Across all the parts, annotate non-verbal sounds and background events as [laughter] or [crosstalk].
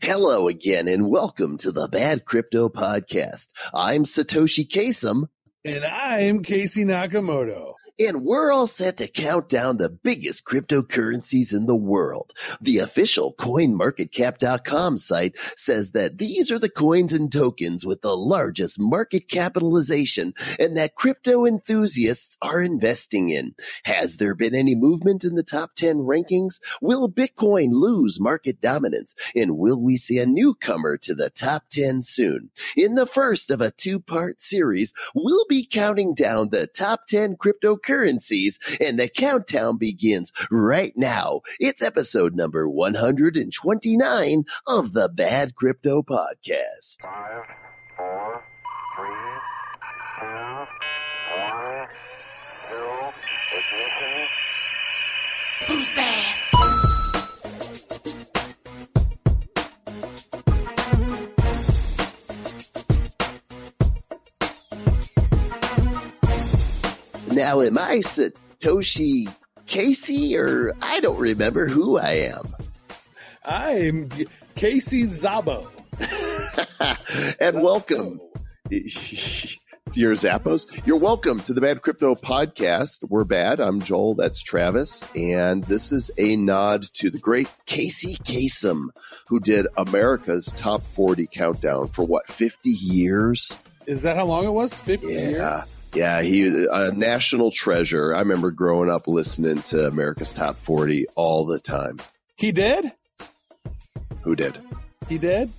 Hello again and welcome to the Bad Crypto Podcast. I'm Satoshi Kasem. And I'm Casey Nakamoto. And we're all set to count down the biggest cryptocurrencies in the world. The official coinmarketcap.com site says that these are the coins and tokens with the largest market capitalization and that crypto enthusiasts are investing in. Has there been any movement in the top 10 rankings? Will Bitcoin lose market dominance? And will we see a newcomer to the top 10 soon? In the first of a two part series, we'll be counting down the top 10 cryptocurrencies currencies, and the countdown begins right now. It's episode number 129 of the Bad Crypto Podcast. Five, four, three, two, one, zero, ignition. Who's bad? Now, am I Satoshi Casey or I don't remember who I am? I'm Casey Zabo. [laughs] and welcome. To your Zappos. You're welcome to the Bad Crypto Podcast. We're bad. I'm Joel. That's Travis. And this is a nod to the great Casey Kasem, who did America's Top 40 Countdown for what, 50 years? Is that how long it was? 50 years? Yeah. He a national treasure. I remember growing up listening to America's Top 40 all the time. He did? Who did? He did?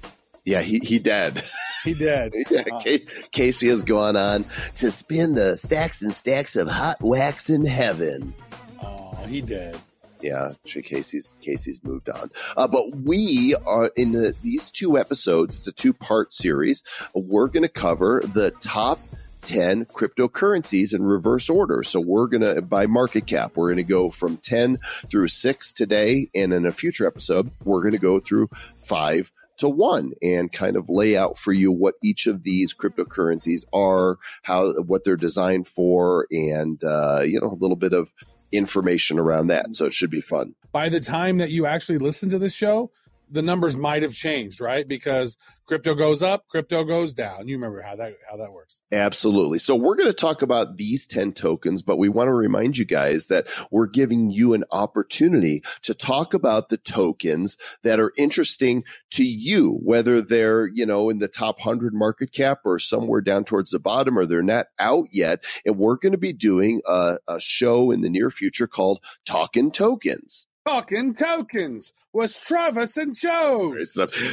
Yeah, he he did. He did. [laughs] Yeah, Casey has gone on to spin the stacks and stacks of hot wax in heaven. oh, he did. Yeah, Casey's Casey's moved on. Uh, but we are in the, these two episodes. It's a two part series. We're going to cover the top. 10 cryptocurrencies in reverse order. So we're going to, by market cap, we're going to go from 10 through 6 today. And in a future episode, we're going to go through 5 to 1 and kind of lay out for you what each of these cryptocurrencies are, how, what they're designed for, and, uh, you know, a little bit of information around that. So it should be fun. By the time that you actually listen to this show, the numbers might have changed, right? Because crypto goes up, crypto goes down. You remember how that how that works. Absolutely. So we're going to talk about these 10 tokens, but we want to remind you guys that we're giving you an opportunity to talk about the tokens that are interesting to you, whether they're, you know, in the top 100 market cap or somewhere down towards the bottom or they're not out yet. And we're going to be doing a, a show in the near future called Talking Tokens. Talking tokens was Travis and Joe.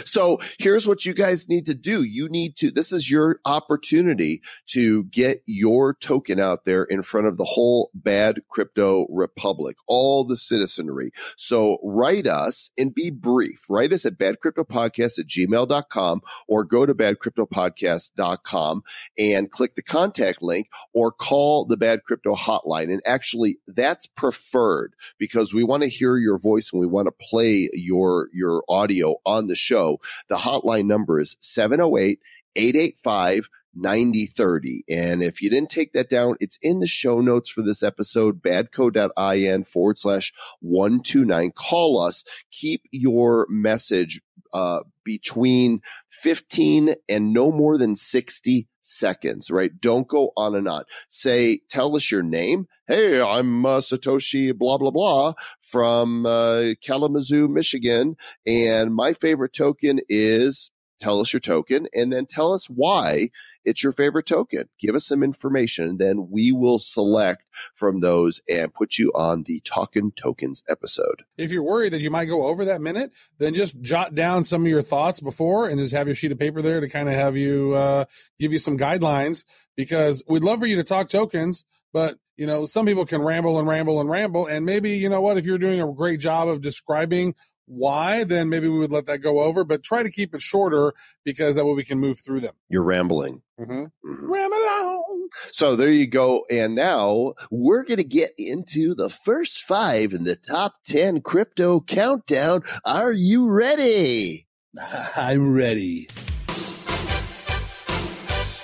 So here's what you guys need to do. You need to, this is your opportunity to get your token out there in front of the whole bad crypto republic, all the citizenry. So write us and be brief. Write us at badcryptopodcast at gmail.com or go to badcryptopodcast.com and click the contact link or call the bad crypto hotline. And actually that's preferred because we want to hear your voice and we want to play your your audio on the show. The hotline number is 708 885 9030. And if you didn't take that down, it's in the show notes for this episode, badco.in forward slash 129. Call us. Keep your message uh, between 15 and no more than 60 seconds, right? Don't go on and on. Say, tell us your name. Hey, I'm uh, Satoshi blah, blah, blah from uh, Kalamazoo, Michigan. And my favorite token is tell us your token and then tell us why it's your favorite token. Give us some information then we will select from those and put you on the Talking Tokens episode. If you're worried that you might go over that minute, then just jot down some of your thoughts before and just have your sheet of paper there to kind of have you uh, give you some guidelines because we'd love for you to talk tokens, but you know, some people can ramble and ramble and ramble. And maybe, you know what, if you're doing a great job of describing why, then maybe we would let that go over, but try to keep it shorter because that way we can move through them. You're rambling. Mm-hmm. Mhm. Ramble on. So there you go. And now we're going to get into the first five in the top 10 crypto countdown. Are you ready? [laughs] I'm ready.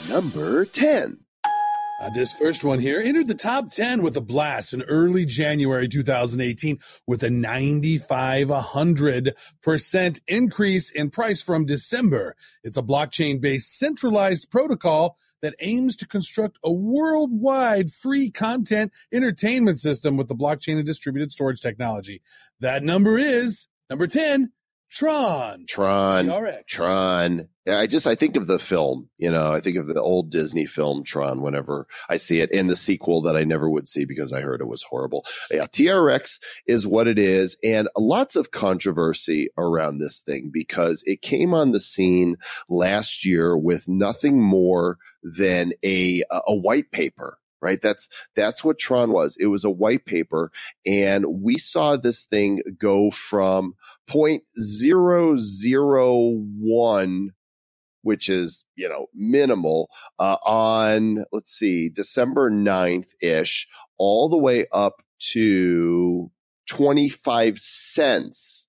Number 10. Uh, this first one here entered the top 10 with a blast in early January 2018 with a 95 100% increase in price from December. It's a blockchain based centralized protocol that aims to construct a worldwide free content entertainment system with the blockchain and distributed storage technology. That number is number 10, Tron. Tron. TRX. Tron. I just I think of the film, you know, I think of the old Disney film Tron whenever I see it, and the sequel that I never would see because I heard it was horrible. Yeah, TRX is what it is, and lots of controversy around this thing because it came on the scene last year with nothing more than a a white paper right that's that's what tron was it was a white paper and we saw this thing go from point zero zero one which is you know minimal uh, on let's see december 9th ish all the way up to 25 cents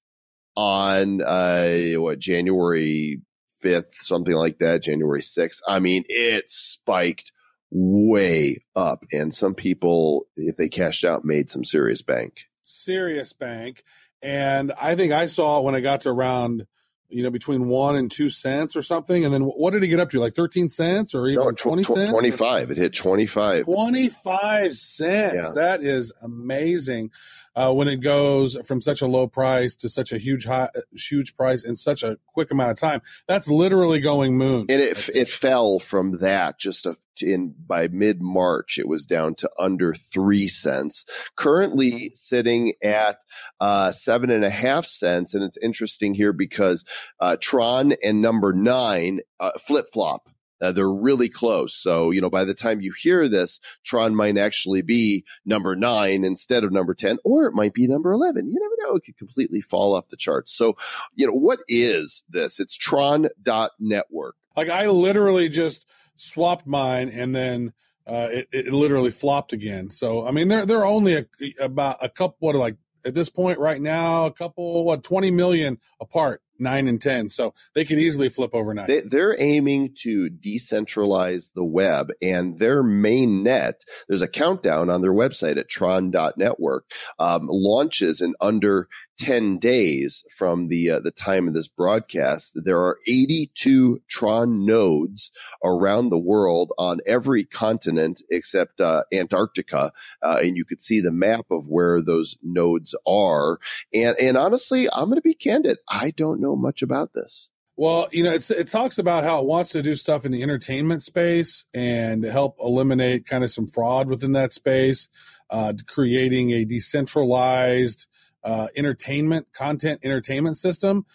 on uh what january 5th something like that january 6th i mean it spiked way up and some people if they cashed out made some serious bank Serious Bank. And I think I saw it when I got to around, you know, between one and two cents or something. And then what did it get up to? Like 13 cents or even no, 20 tw- tw- cents? 25 it hit 25 25 cents. Yeah. That is amazing. Uh, when it goes from such a low price to such a huge high, huge price in such a quick amount of time, that's literally going moon. and it it fell from that just a, in by mid March. It was down to under three cents. Currently sitting at uh, seven and a half cents, and it's interesting here because uh, Tron and number nine uh, flip flop. Uh, they're really close. So, you know, by the time you hear this, Tron might actually be number nine instead of number 10, or it might be number 11. You never know. It could completely fall off the charts. So, you know, what is this? It's tron.network. Like I literally just swapped mine and then uh, it, it literally flopped again. So I mean, they're they're only a, about a couple. What like at this point right now, a couple what twenty million apart, nine and ten. So they could easily flip overnight. They, they're aiming to decentralize the web and their main net, there's a countdown on their website at tron.network, um, launches in under 10 days from the uh, the time of this broadcast. There are 82 Tron nodes around the world on every continent except uh, Antarctica, uh, and you could see the map of where those nodes are. And and honestly, I'm going to be candid. I don't know much about this. Well, you know, it talks about how it wants to do stuff in the entertainment space and help eliminate kind of some fraud within that space, uh, creating a decentralized uh, entertainment content entertainment system.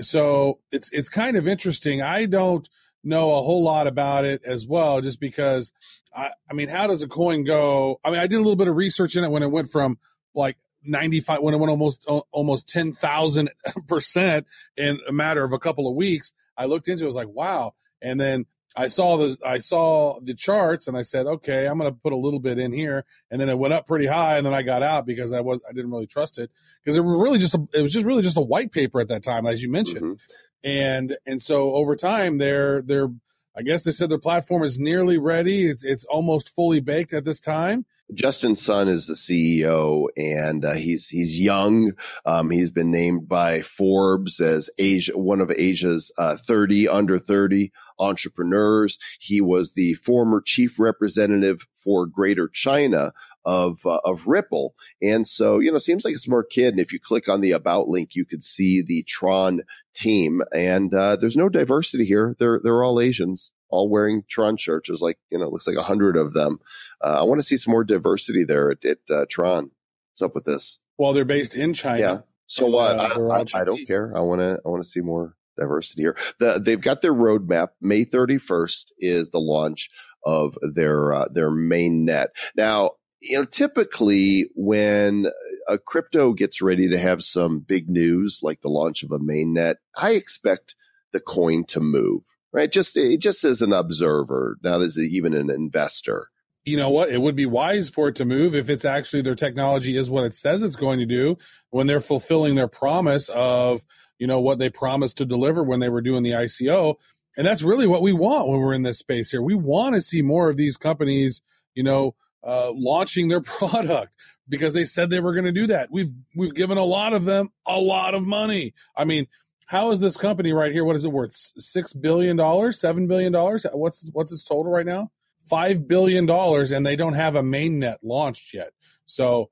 So it's it's kind of interesting. I don't know a whole lot about it as well, just because I, I mean, how does a coin go? I mean, I did a little bit of research in it when it went from like 95 when it went almost almost 10,000 [laughs] percent in a matter of a couple of weeks. I looked into it, was like, wow. And then I saw the I saw the charts and I said, okay, I'm going to put a little bit in here. And then it went up pretty high, and then I got out because I was I didn't really trust it because it was really just a, it was just really just a white paper at that time, as you mentioned. Mhm. And and so over time, they're they're I guess they said their platform is nearly ready. It's it's almost fully baked at this time. Justin Sun is the CEO, and uh, he's he's young. Um, he's been named by Forbes as Asia one of Asia's uh, 30 under 30 entrepreneurs. He was the former chief representative for Greater China of uh, of Ripple, and so you know seems like a smart kid. And if you click on the about link, you could see the Tron team, and uh, there's no diversity here. They're they're all Asians, all wearing Tron shirts. There's like you know, it looks like a hundred of them. Uh, I want to see some more diversity there at, at uh, Tron. What's up with this? Well, they're based in China. Yeah. So what? uh, I, I, I don't care. I want to. I want to see more diversity here. The, they've got their roadmap. May 31st is the launch of their uh, their main net. Now, you know, typically when a crypto gets ready to have some big news, like the launch of a main net, I expect the coin to move. Right, just just as an observer, not as even an investor. you know what? It would be wise for it to move if it's actually their technology is what it says it's going to do when they're fulfilling their promise of, you know, what they promised to deliver when they were doing the ICO. And that's really what we want when we're in this space here. We want to see more of these companies you know, uh, launching their [laughs] product because they said they were going to do that. We've we've given a lot of them a lot of money. I mean, how is this company right here? What is it worth? Six billion dollars? Seven billion dollars? What's what's its total right now? Five billion dollars, and they don't have a main net launched yet. So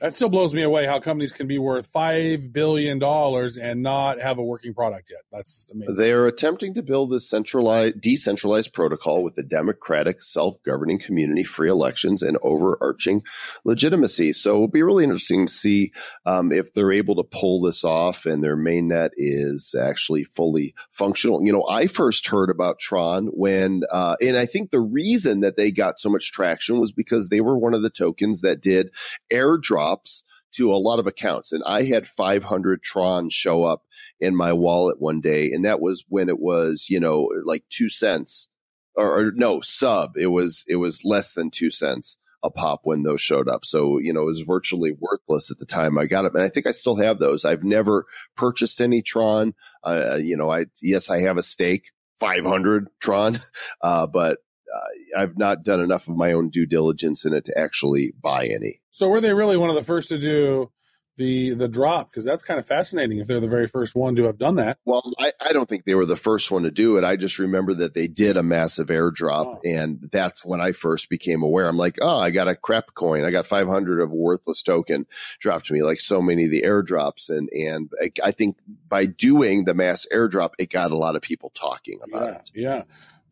that still blows me away how companies can be worth five billion dollars and not have a working product yet. That's amazing. They are attempting to build this centralized, decentralized protocol with a democratic, self-governing community, free elections, and overarching legitimacy. So it'll be really interesting to see um, if they're able to pull this off and their mainnet is actually fully functional. You know, I first heard about Tron when, uh, and I think the reason that they got so much traction was because they were one of the tokens that did airdrop drops to a lot of accounts. And I had 500 Tron show up in my wallet one day. And that was when it was, you know, like two cents or, or no sub. It was, it was less than two cents a pop when those showed up. So, you know, it was virtually worthless at the time I got them. And I think I still have those. I've never purchased any Tron. Uh, you know, I, yes, I have a stake, 500 Tron, [laughs] uh, but uh, I've not done enough of my own due diligence in it to actually buy any. So were they really one of the first to do the the drop? Because that's kind of fascinating. If they're the very first one to have done that. Well, I, I don't think they were the first one to do it. I just remember that they did a massive airdrop, Oh. and that's when I first became aware. I'm like, oh, I got a crap coin. I got 500 of worthless token dropped to me, like so many of the airdrops, and and I, I think by doing the mass airdrop, it got a lot of people talking about yeah, it. yeah.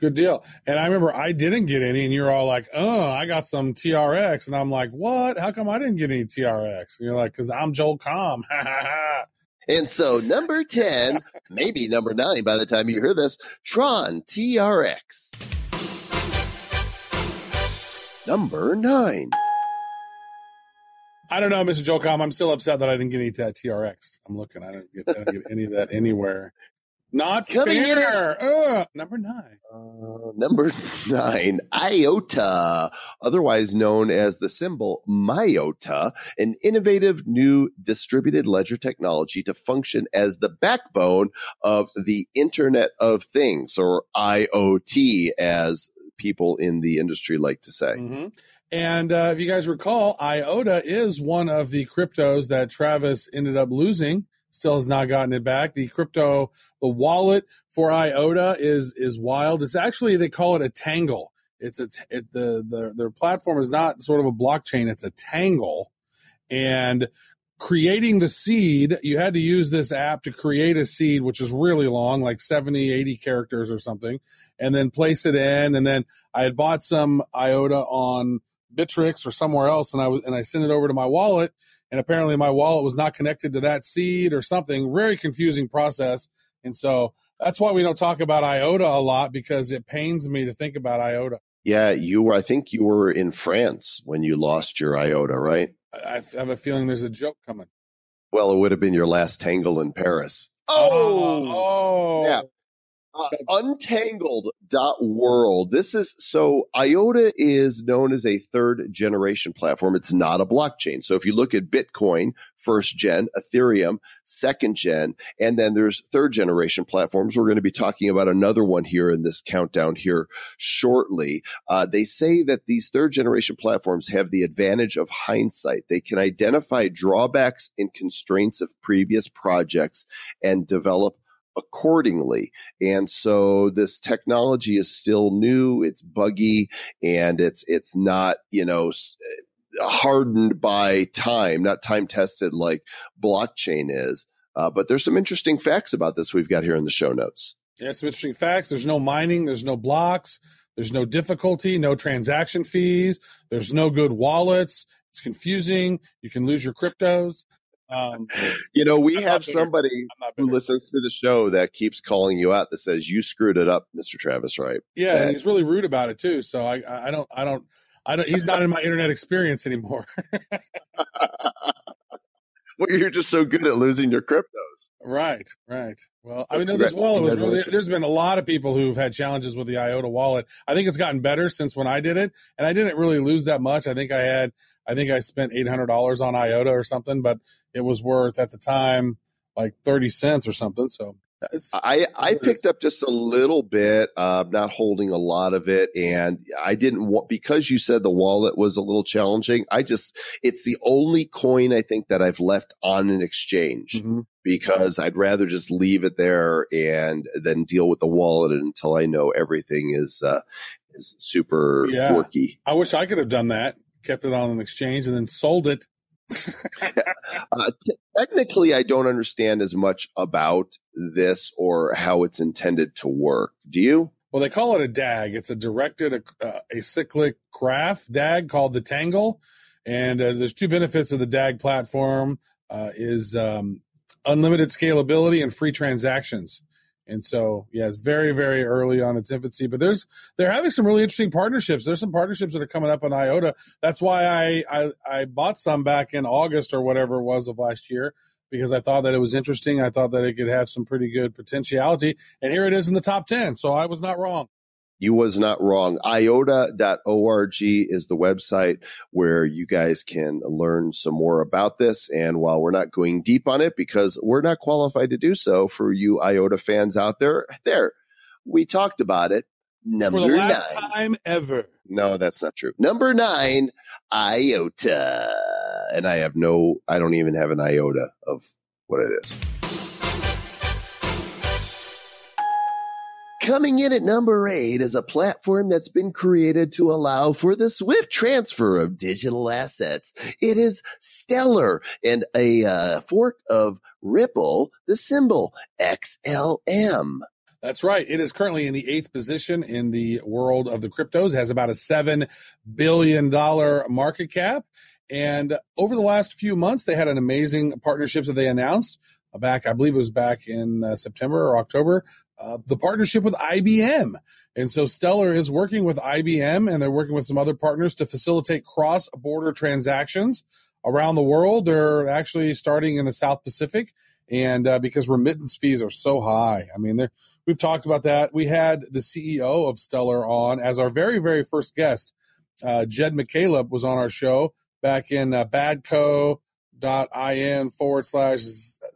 Good deal. And I remember I didn't get any, and you're all like, "Oh, I got some TRX," and I'm like, "What? How come I didn't get any TRX?" And you're like, "Cause I'm Joel Comm." [laughs] And so number 10, maybe number nine by the time you hear this, Tron TRX. Number nine. I don't know, Mr. Joel Comm. I'm still upset that I didn't get any of that TRX. I'm looking. I didn't get, I didn't get any of that anywhere. Not Coming in fair. Ugh. number nine. Uh, number [laughs] nine, IOTA, otherwise known as the symbol MIOTA, an innovative new distributed ledger technology to function as the backbone of the Internet of Things, or IoT, as people in the industry like to say. hmm And uh, if you guys recall, IOTA is one of the cryptos that Travis ended up losing. Still has not gotten it back. The crypto, the wallet for IOTA is is wild. It's actually they call it a tangle. It's a it, the the their platform is not sort of a blockchain. It's a tangle, and creating the seed you had to use this app to create a seed which is really long like 70 80 characters or something and then place it in and then i had bought some iota on Bittrex or somewhere else and i was and i sent it over to my wallet and apparently my wallet was not connected to that seed or something very confusing process and so that's why we don't talk about iota a lot because it pains me to think about iota Yeah, you were, I think you were in France when you lost your IOTA, right? i, I have a feeling there's a joke coming Well, it would have been your last tangle in Paris. oh, oh snap. Uh, untangled.world. This is so IOTA is known as a third generation platform. It's not a blockchain. So if you look at Bitcoin, first gen, Ethereum, second gen, and then there's third generation platforms. We're going to be talking about another one here in this countdown here shortly. Uh, they say that these third generation platforms have the advantage of hindsight. They can identify drawbacks and constraints of previous projects and develop accordingly. And so this technology is still new, it's buggy, and it's it's not, you know, hardened by time, not time tested like blockchain is. Uh, but there's some interesting facts about this we've got here in the show notes. Yeah, some interesting facts. There's no mining, there's no blocks, there's no difficulty, no transaction fees, there's no good wallets. It's confusing. You can lose your cryptos. Um, [laughs] You know, we have somebody who listens to the show that keeps calling you out that says you screwed it up, Mr. Travis, right? Yeah, and he's really rude about it too. So I I don't, I don't, I don't. He's not in my internet experience anymore. [laughs] [laughs] well, you're just so good at losing your cryptos. right, right. Well, I mean, this wallet was really. There's been a lot of people who've had challenges with the IOTA wallet. I think it's gotten better since when I did it, and I didn't really lose that much. I think I had, I think I spent eight hundred dollars on IOTA or something, but it was worth at the time like thirty cents or something. So I I picked up just a little bit, uh, not holding a lot of it, and I didn't want because you said the wallet was a little challenging. I just it's the only coin I think that I've left on an exchange Mhm. because I'd rather just leave it there and then deal with the wallet until I know everything is uh, is super Yeah. quirky. I wish I could have done that, kept it on an exchange, and then sold it. [laughs] Uh, t- technically, I don't understand as much about this or how it's intended to work. Do you? Well, they call it a DAG. It's a directed uh, acyclic graph DAG called the Tangle. And uh, there's two benefits of the DAG platform uh, is um, unlimited scalability and free transactions. And so, yeah, it's very, very early on its infancy, but there's they're having some really interesting partnerships. There's some partnerships that are coming up on IOTA. That's why I I, I bought some back in August or whatever it was of last year because I thought that it was interesting. I thought that it could have some pretty good potentiality. And here it is in the top 10. So I was not wrong. You was not wrong. IOTA.org is the website where you guys can learn some more about this. And while we're not going deep on it because we're not qualified to do so for you IOTA fans out there, there, we talked about it. Number For the last nine. time ever. No, that's not true. Number nine, IOTA. And I have no, I don't even have an iota of what it is. Coming in at number eight is a platform that's been created to allow for the swift transfer of digital assets. It is Stellar and a uh, fork of Ripple, the symbol XLM. That's right. It is currently in the eighth position in the world of the cryptos, has about a $7 billion market cap. And over the last few months, they had an amazing partnerships that they announced back, I believe it was back in uh, September or October, uh, the partnership with IBM. And so Stellar is working with IBM and they're working with some other partners to facilitate cross border transactions around the world. They're actually starting in the South Pacific. And uh, because remittance fees are so high, I mean, We've talked about that. We had the CEO of Stellar on as our very, very first guest. Uh, Jed McCaleb was on our show back in uh, badco.in forward slash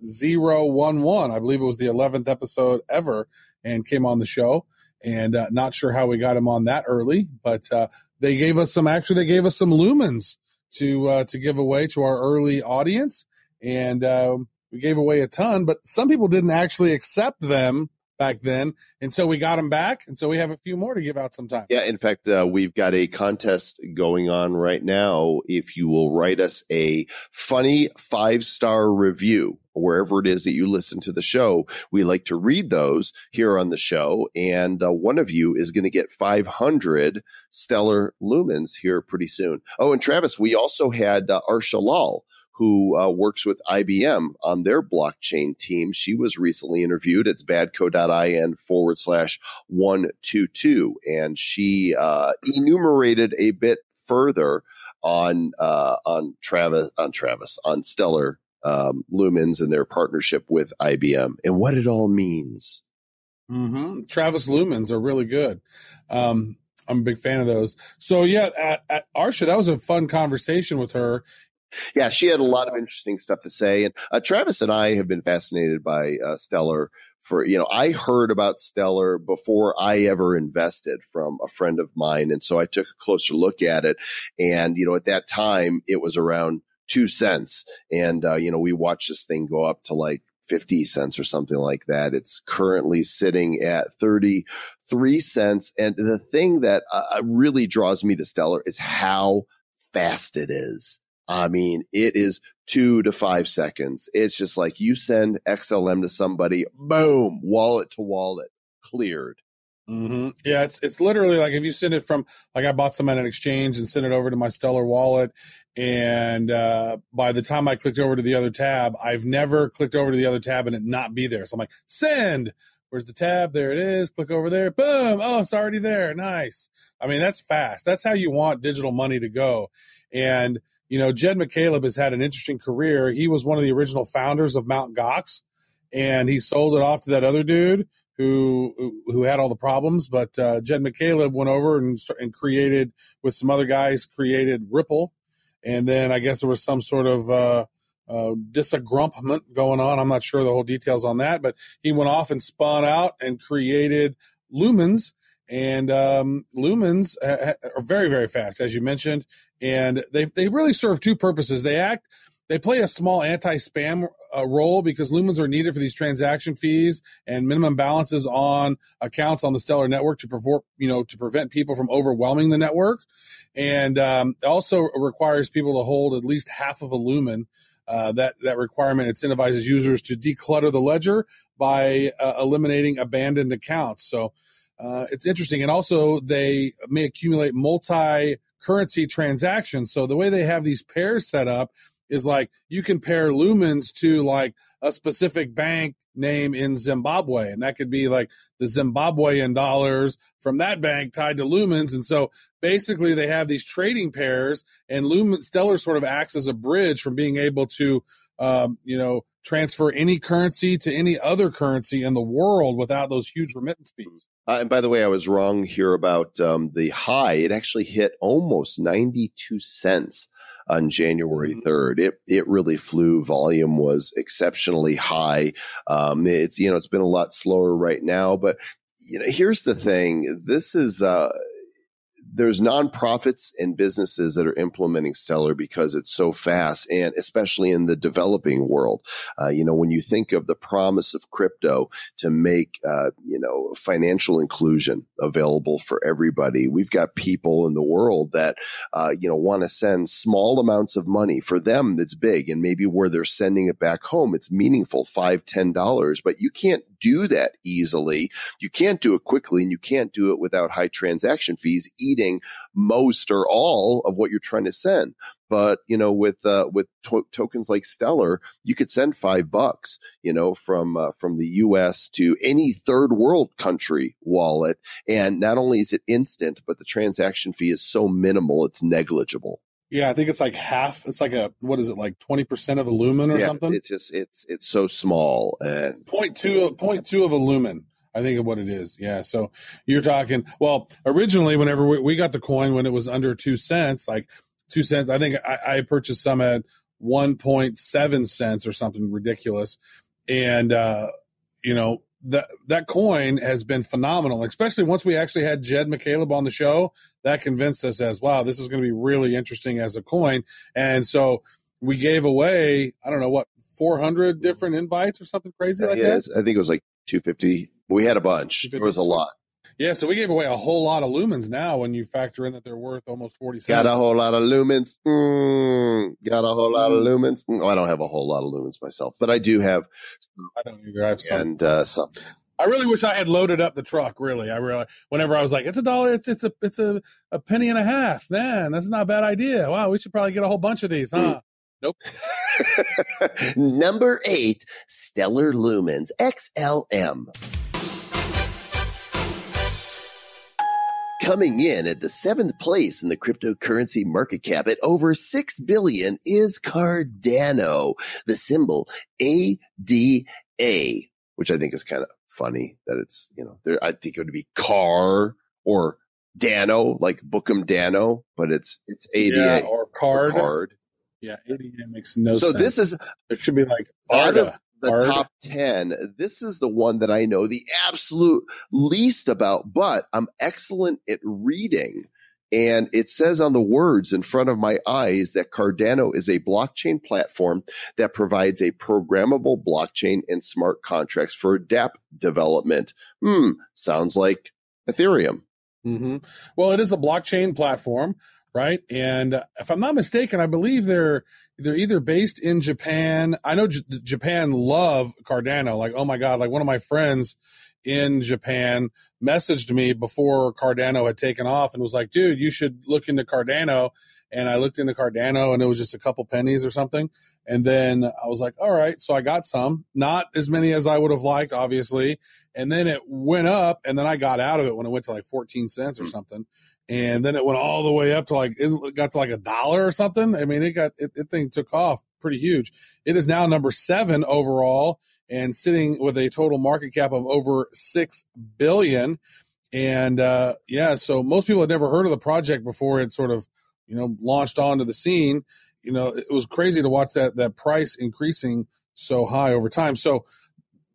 zero one one. I believe it was the 11th episode ever and came on the show. And uh, not sure how we got him on that early, but uh, they gave us some, actually, they gave us some lumens to, uh, to give away to our early audience. And um, we gave away a ton, but some people didn't actually accept them back then. And so we got them back. And so we have a few more to give out sometime. Yeah, in fact, uh, we've got a contest going on right now. If you will write us a funny five star review, wherever it is that you listen to the show, we like to read those here on the show. And uh, one of you is going to get 500 stellar lumens here pretty soon. Oh, and Travis, we also had uh, Arsha Lal who uh, works with IBM on their blockchain team. She was recently interviewed. It's badco.in forward slash 122. And she uh, enumerated a bit further on uh, on Travis on Travis on Stellar um, Lumens and their partnership with IBM and what it all means. Mm-hmm. Travis Lumens are really good. Um, I'm a big fan of those. So yeah, at, at Arsha, that was a fun conversation with her. Yeah, she had a lot of interesting stuff to say. And uh, Travis and I have been fascinated by uh, Stellar for, you know, I heard about Stellar before I ever invested from a friend of mine. And so I took a closer look at it. And, you know, at that time, it was around two cents. And, uh, you know, we watched this thing go up to like 50 cents or something like that. It's currently sitting at 33 cents. And the thing that uh, really draws me to Stellar is how fast it is. I mean, it is two to five seconds. It's just like you send XLM to somebody, boom, wallet to wallet, cleared. Mm-hmm. Yeah, it's it's literally like if you send it from like I bought some at an exchange and sent it over to my Stellar wallet, and uh, by the time I clicked over to the other tab, I've never clicked over to the other tab and it not be there. So I'm like, send. Where's the tab? There it is. Click over there. Boom. Oh, it's already there. Nice. I mean, that's fast. That's how you want digital money to go. And you know, Jed McCaleb has had an interesting career. He was one of the original founders of Mount Gox, and he sold it off to that other dude who who had all the problems. But uh, Jed McCaleb went over and and created with some other guys created Ripple, and then I guess there was some sort of uh, uh, disagrumpment going on. I'm not sure the whole details on that, but he went off and spun out and created Lumens. And um, Lumens uh, are very, very fast, as you mentioned, and they they really serve two purposes. They act they play a small anti-spam uh, role because lumens are needed for these transaction fees and minimum balances on accounts on the Stellar network to prevent, you know, to prevent people from overwhelming the network, and um, also requires people to hold at least half of a lumen. Uh, that that requirement incentivizes users to declutter the ledger by uh, eliminating abandoned accounts. So uh, it's interesting, and also they may accumulate multi currency transactions. So the way they have these pairs set up is like you can pair lumens to like a specific bank name in Zimbabwe, and that could be like the Zimbabwean dollars from that bank tied to lumens. And so basically, they have these trading pairs, and Lumen Stellar sort of acts as a bridge from being able to, um, you know, transfer any currency to any other currency in the world without those huge remittance fees. Uh, and by the way, I was wrong here about um, the high. It actually hit almost 92 cents on January 3rd. Mm-hmm. It it really flew. Volume was exceptionally high. Um, it's you know it's been a lot slower right now, but you know here's the thing. This is uh, there's nonprofits and businesses that are implementing Stellar because it's so fast, and especially in the developing world. Uh, you know, when you think of the promise of crypto to make uh, you know financial inclusion available for everybody, we've got people in the world that uh, you know want to send small amounts of money. For them, that's big, and maybe where they're sending it back home, it's meaningful, five, ten dollars. But you can't do that easily. You can't do it quickly, and you can't do it without high transaction fees eating most or all of what you're trying to send. But you know, with uh, with to- tokens like Stellar, you could send five bucks, you know, from uh, from the U.S. to any third world country wallet, and not only is it instant, but the transaction fee is so minimal, it's negligible. Yeah, I think it's like half. It's like a what is it like twenty percent of a lumen or yeah, something? It's just it's it's so small and point two point two of a lumen. I think of what it is. Yeah. So you're talking, well, originally, whenever we, we got the coin when it was under two cents, like two cents, I think I, I purchased some at 1.7 cents or something ridiculous. And, uh, you know, that, that coin has been phenomenal, especially once we actually had Jed McCaleb on the show. That convinced us as, wow, this is going to be really interesting as a coin. And so we gave away, I don't know what, 400 different invites or something crazy uh, like yeah, that. I think it was like 250 we had a bunch. There was a lot. Yeah, so we gave away a whole lot of lumens now when you factor in that they're worth almost 40 cents. Got a whole lot of lumens. Mm, got a whole lot of mm. lumens. Mm, I don't have a whole lot of lumens myself, but I do have. I don't either. I have some. And uh, some. I really wish I had loaded up the truck. Really, I really. Whenever I was like, "It's a dollar. It's it's a it's a, a penny and a half." Man, that's not a bad idea. Wow, we should probably get a whole bunch of these, huh? Mm. Nope. [laughs] Number eight, Stellar Lumens XLM. Coming in at the seventh place in the cryptocurrency market cap at over six billion is Cardano, the symbol ADA, which I think is kind of funny that it's, you know, there, I think it would be car or Dano, like Bookham Dano, but it's, it's ADA yeah, or card. Or card. Yeah, ADA makes no so sense. So this is, it should be like ARDA the top 10, this is the one that I know the absolute least about, but I'm excellent at reading. And it says on the words in front of my eyes that Cardano is a blockchain platform that provides a programmable blockchain and smart contracts for dApp development. Hmm, sounds like Ethereum. Mm-hmm. Well, it is a blockchain platform right? And if I'm not mistaken, I believe they're they're either based in Japan. I know J- Japan love Cardano. Like, oh my god! Like one of my friends in Japan messaged me before Cardano had taken off and was like, "Dude, you should look into Cardano." And I looked into Cardano, and it was just a couple pennies or something. And then I was like, "All right." So I got some, not as many as I would have liked, obviously. And then it went up, and then I got out of it when it went to like 14 cents or mm-hmm. something and then it went all the way up to like it got to like a dollar or something. I mean, it got it, it thing took off pretty huge. It is now number seven overall and sitting with a total market cap of over six billion. And uh, yeah, so most people had never heard of the project before it sort of you know launched onto the scene. you know, it was crazy to watch that that price increasing so high over time. So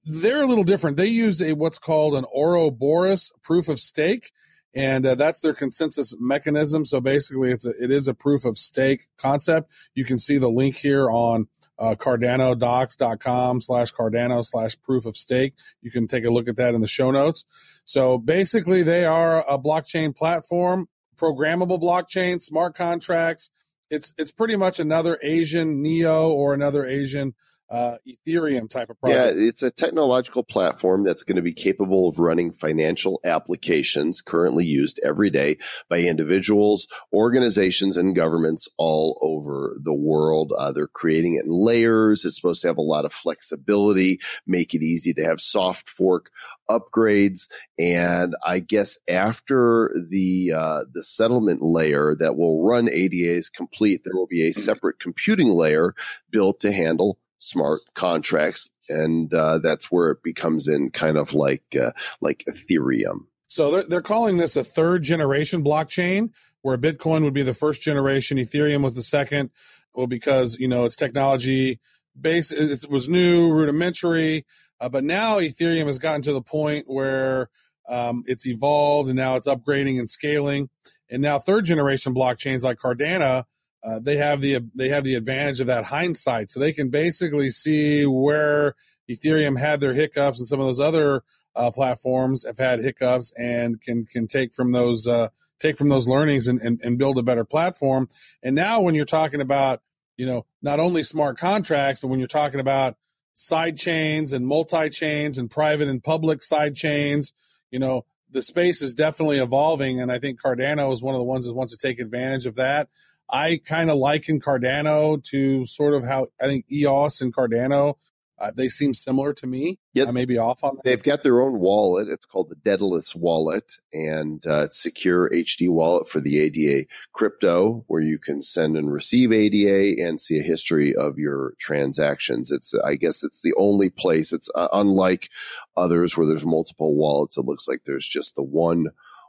they're a little different. They use a what's called an Ouroboros proof of stake, and uh, that's their consensus mechanism. So basically, it's a, it is a proof of stake concept. You can see the link here on uh, cardanodocs.com slash cardano slash proof of stake. You can take a look at that in the show notes. So basically, they are a blockchain platform, programmable blockchain, smart contracts. It's it's pretty much another Asian Neo or another Asian uh, Ethereum type of project. Yeah, it's a technological platform that's going to be capable of running financial applications currently used every day by individuals, organizations, and governments all over the world. Uh, they're creating it in layers. It's supposed to have a lot of flexibility, make it easy to have soft fork upgrades. And I guess after the uh, the settlement layer that will run ADA is complete, there will be a separate computing layer built to handle smart contracts, and uh, that's where it becomes in kind of like uh, like Ethereum. So they're they're calling this a third generation blockchain, where Bitcoin would be the first generation, Ethereum was the second. Well, because you know its technology base it was new, rudimentary, uh, but now Ethereum has gotten to the point where um, it's evolved and now it's upgrading and scaling. And now third generation blockchains like Cardano uh, they have the they have the advantage of that hindsight, so they can basically see where Ethereum had their hiccups and some of those other uh, platforms have had hiccups, and can can take from those uh, take from those learnings and, and, and build a better platform. And now, when you're talking about you know not only smart contracts, but when you're talking about side chains and multi chains and private and public side chains, you know the space is definitely evolving, and I think Cardano is one of the ones that wants to take advantage of that. I kind of liken Cardano to sort of how I think EOS and Cardano uh, they seem similar to me. Yep. I may be off on that. They've got their own wallet. It's called the Daedalus wallet and uh, it's secure HD wallet for the ADA crypto where you can send and receive ADA and see a history of your transactions. It's, I guess it's the only place it's uh, unlike others where there's multiple wallets. It looks like there's just the one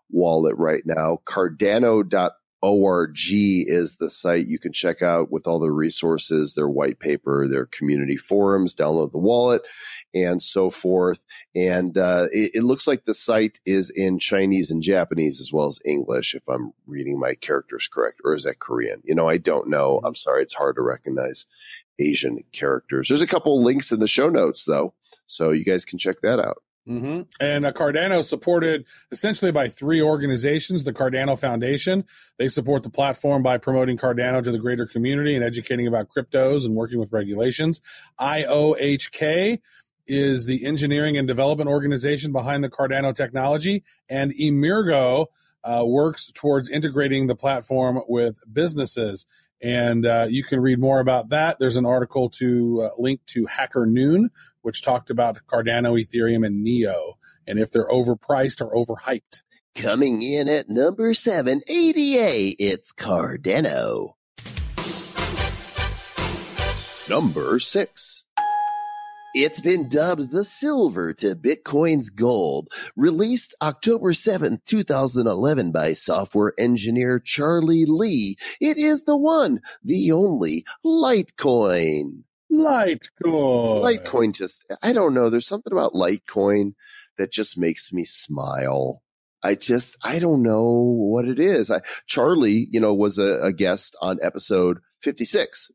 wallet right now. Cardano.com org is the site you can check out with all the resources, their white paper, their community forums, download the wallet, and so forth. And uh, it, it, looks like the site is in Chinese and Japanese as well as English, if I'm reading my characters correct, or is that Korean? You know, I don't know. I'm sorry, it's hard to recognize Asian characters. There's a couple links in the show notes though, so you guys can check that out. Mm-hmm. And uh, Cardano supported essentially by three organizations the Cardano Foundation. They support the platform by promoting Cardano to the greater community and educating about cryptos and working with regulations. IOHK is the engineering and development organization behind the Cardano technology. And Emurgo uh, works towards integrating the platform with businesses. And uh, you can read more about that. There's an article to uh, link to Hacker Noon, which talked about Cardano, Ethereum, and Neo, and if they're overpriced or overhyped. Coming in at number seven, ADA, it's Cardano. Number six. It's been dubbed the silver to Bitcoin's gold. Released October 7, 2011 by software engineer Charlie Lee. It is the one, the only Litecoin. Litecoin. Litecoin just, I don't know. There's something about Litecoin that just makes me smile. I just, I don't know what it is. I, Charlie, you know, was a, a guest on episode 56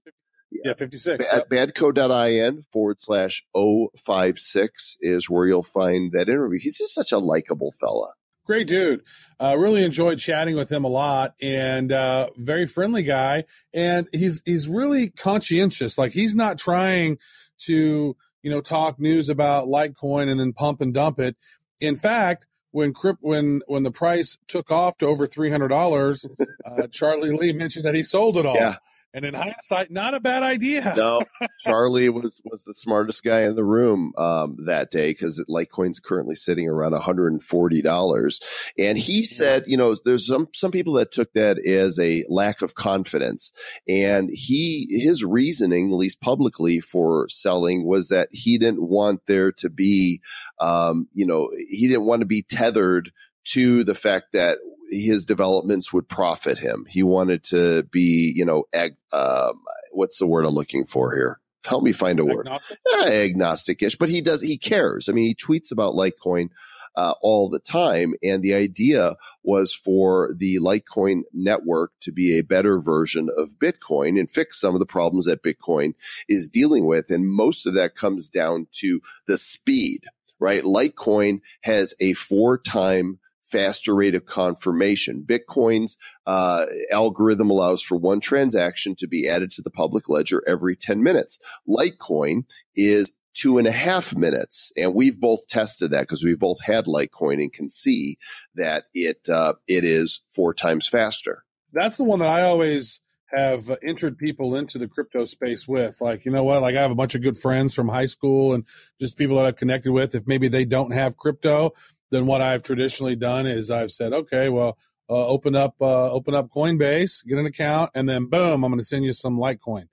yeah, 56. Bad, yep. badco.in forward slash 056 is where you'll find that interview. He's just such a likable fella. Great dude. Uh, really enjoyed chatting with him a lot and uh, very friendly guy. And he's he's really conscientious. Like he's not trying to, you know, talk news about Litecoin and then pump and dump it. In fact, when when when the price took off to over three hundred dollars, uh, Charlie Lee mentioned that he sold it all. Yeah. And in hindsight, not a bad idea. no, Charlie was was the smartest guy in the room um, that day because Litecoin's currently sitting around one hundred and forty dollars, and he said, you know, there's some some people that took that as a lack of confidence, and he his reasoning, at least publicly, for selling was that he didn't want there to be, um, you know, he didn't want to be tethered to the fact that his developments would profit him. He wanted to be, you know, ag- um, what's the word I'm looking for here? Help me find a word. Agnostic? Eh, agnostic-ish, but he does, he cares. I mean, he tweets about Litecoin uh, all the time. And the idea was for the Litecoin network to be a better version of Bitcoin and fix some of the problems that Bitcoin is dealing with. And most of that comes down to the speed, right? Litecoin has a four time faster rate of confirmation. Bitcoin's uh, algorithm allows for one transaction to be added to the public ledger every 10 minutes. Litecoin is two and a half minutes. And we've both tested that because we've both had Litecoin and can see that it, uh, it is four times faster. That's the one that I always have entered people into the crypto space with. Like, you know what? Like, I have a bunch of good friends from high school and just people that I've connected with. If maybe they don't have crypto, then what I've traditionally done is I've said, okay, well, uh, open up, uh, open up Coinbase, get an account, and then boom, I'm going to send you some Litecoin.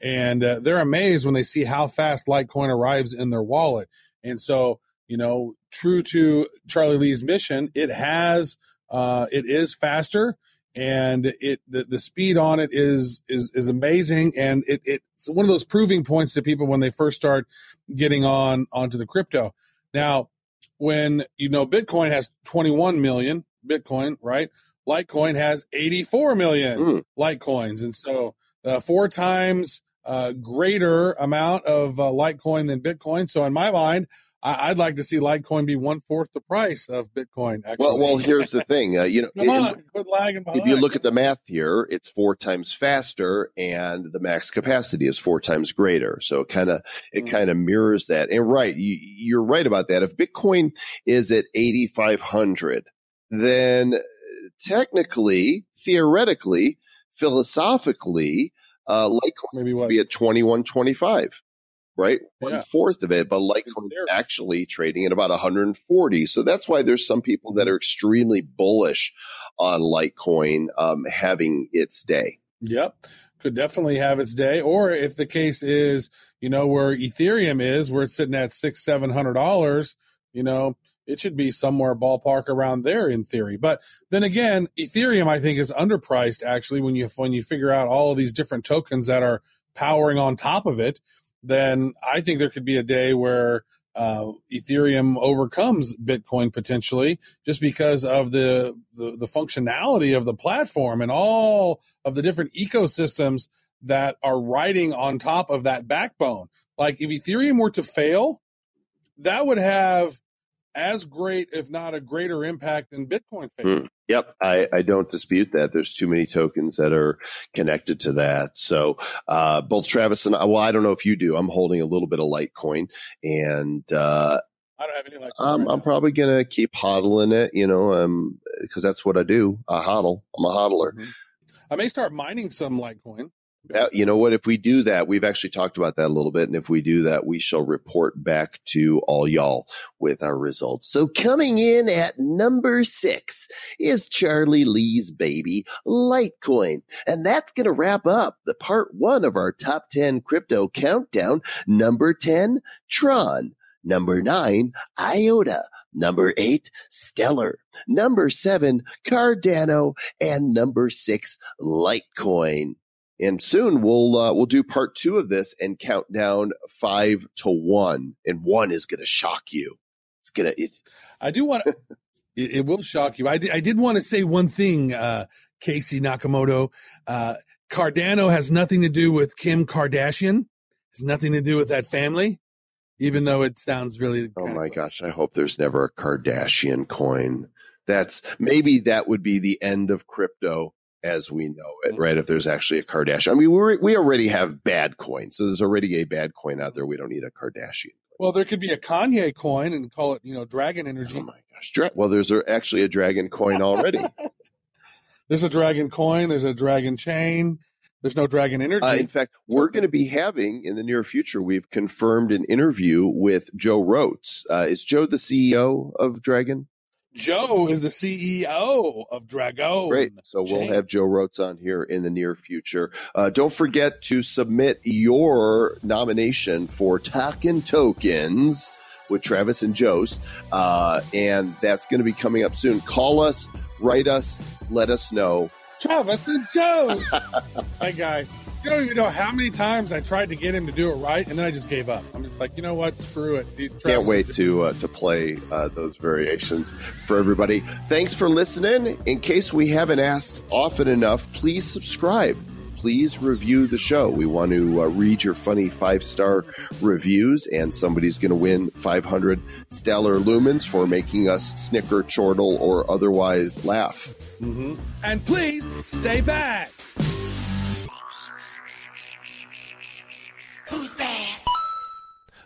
And uh, they're amazed when they see how fast Litecoin arrives in their wallet. And so, you know, true to Charlie Lee's mission, it has, uh, it is faster and it the, the speed on it is is is amazing and it it's one of those proving points to people when they first start getting on onto the crypto now when you know bitcoin has 21 million bitcoin right? Litecoin has 84 million Mm. litecoins. And so uh, four times uh, greater amount of uh, litecoin than bitcoin. So in my mind I, i'd like to see litecoin be one fourth the price of bitcoin actually Well, well, here's the thing. Uh, you know, [laughs] come in- on quit lagging behind if you look at the math here, it's four times faster and the max capacity is four times greater. So it kind of, it Mm. kind of mirrors that. And right, you, you're right about that. If Bitcoin is at 8,500, then technically, theoretically, philosophically, uh, Litecoin maybe would what be at 2125. Right, one Yeah. fourth of it, but Litecoin actually trading at about 140. So that's why there's some people that are extremely bullish on Litecoin um, having its day. Yep. Could definitely have its day. Or if the case is, you know, where Ethereum is, where it's sitting at six, seven hundred dollars, you know, it should be somewhere ballpark around there in theory. But then again, Ethereum I think is underpriced actually when you when you figure out all of these different tokens that are powering on top of it, then I think there could be a day where uh, Ethereum overcomes Bitcoin potentially just because of the, the the functionality of the platform and all of the different ecosystems that are riding on top of that backbone. Like if Ethereum were to fail, that would have as great, if not a greater impact than Bitcoin. Hmm. Yep, I, I don't dispute that. There's too many tokens that are connected to that. So uh, both Travis and I, well, I don't know if you do. I'm holding a little bit of Litecoin, and uh, I don't have any like. I'm, I'm probably gonna keep hodling it. You know, um, because that's what I do. I hodl. I'm a hodler. I may start mining some Litecoin. Uh, you know what? If we do that, we've actually talked about that a little bit. And if we do that, we shall report back to all y'all with our results. So coming in at number six is Charlie Lee's baby, Litecoin. And that's going to wrap up the part one of our top 10 crypto countdown. Number 10, Tron. Number nine, IOTA. Number eight, Stellar. Number seven, Cardano. And number six, Litecoin. And soon we'll uh, we'll do part two of this and count down five to one, and one is going to shock you. It's gonna it's I do want to. [laughs] it, it will shock you. I did, I did want to say one thing, uh, Casey Nakamoto. Uh, Cardano has nothing to do with Kim Kardashian. Has nothing to do with that family, even though it sounds really. oh my gosh! I hope there's never a Kardashian coin. That's maybe that would be the end of crypto as we know it, right? If there's actually a Kardashian, I mean, we we already have bad coins, so there's already a bad coin out there. We don't need a Kardashian. Well, there could be a Kanye coin and call it, you know, Dragon Energy. Oh my gosh! Dra- well, there's a, actually a dragon coin already. [laughs] [laughs] There's a Dragon coin. There's a Dragonchain. There's no Dragon Energy. Uh, in fact, we're going to be having in the near future. We've confirmed an interview with Joe Roets. Uh, is Joe the CEO of Dragon? Joe is the CEO of Dragon. Great. So we'll have Joe Roets on here in the near future. Uh, don't forget to submit your nomination for Talkin' Tokens with Travis and Joe's. Uh, and that's going to be coming up soon. Call us, write us, let us know. Travis and Joe. Hi, [laughs] guy. You don't even know how many times I tried to get him to do it right, and then I just gave up. I'm just like, you know what? Screw it. Travis Can't wait is- to uh, to play uh, those variations for everybody. Thanks for listening. In case we haven't asked often enough, please subscribe. Please review the show. We want to uh, read your funny five star reviews, and somebody's going to win 500 stellar lumens for making us snicker, chortle, or otherwise laugh. And please stay back.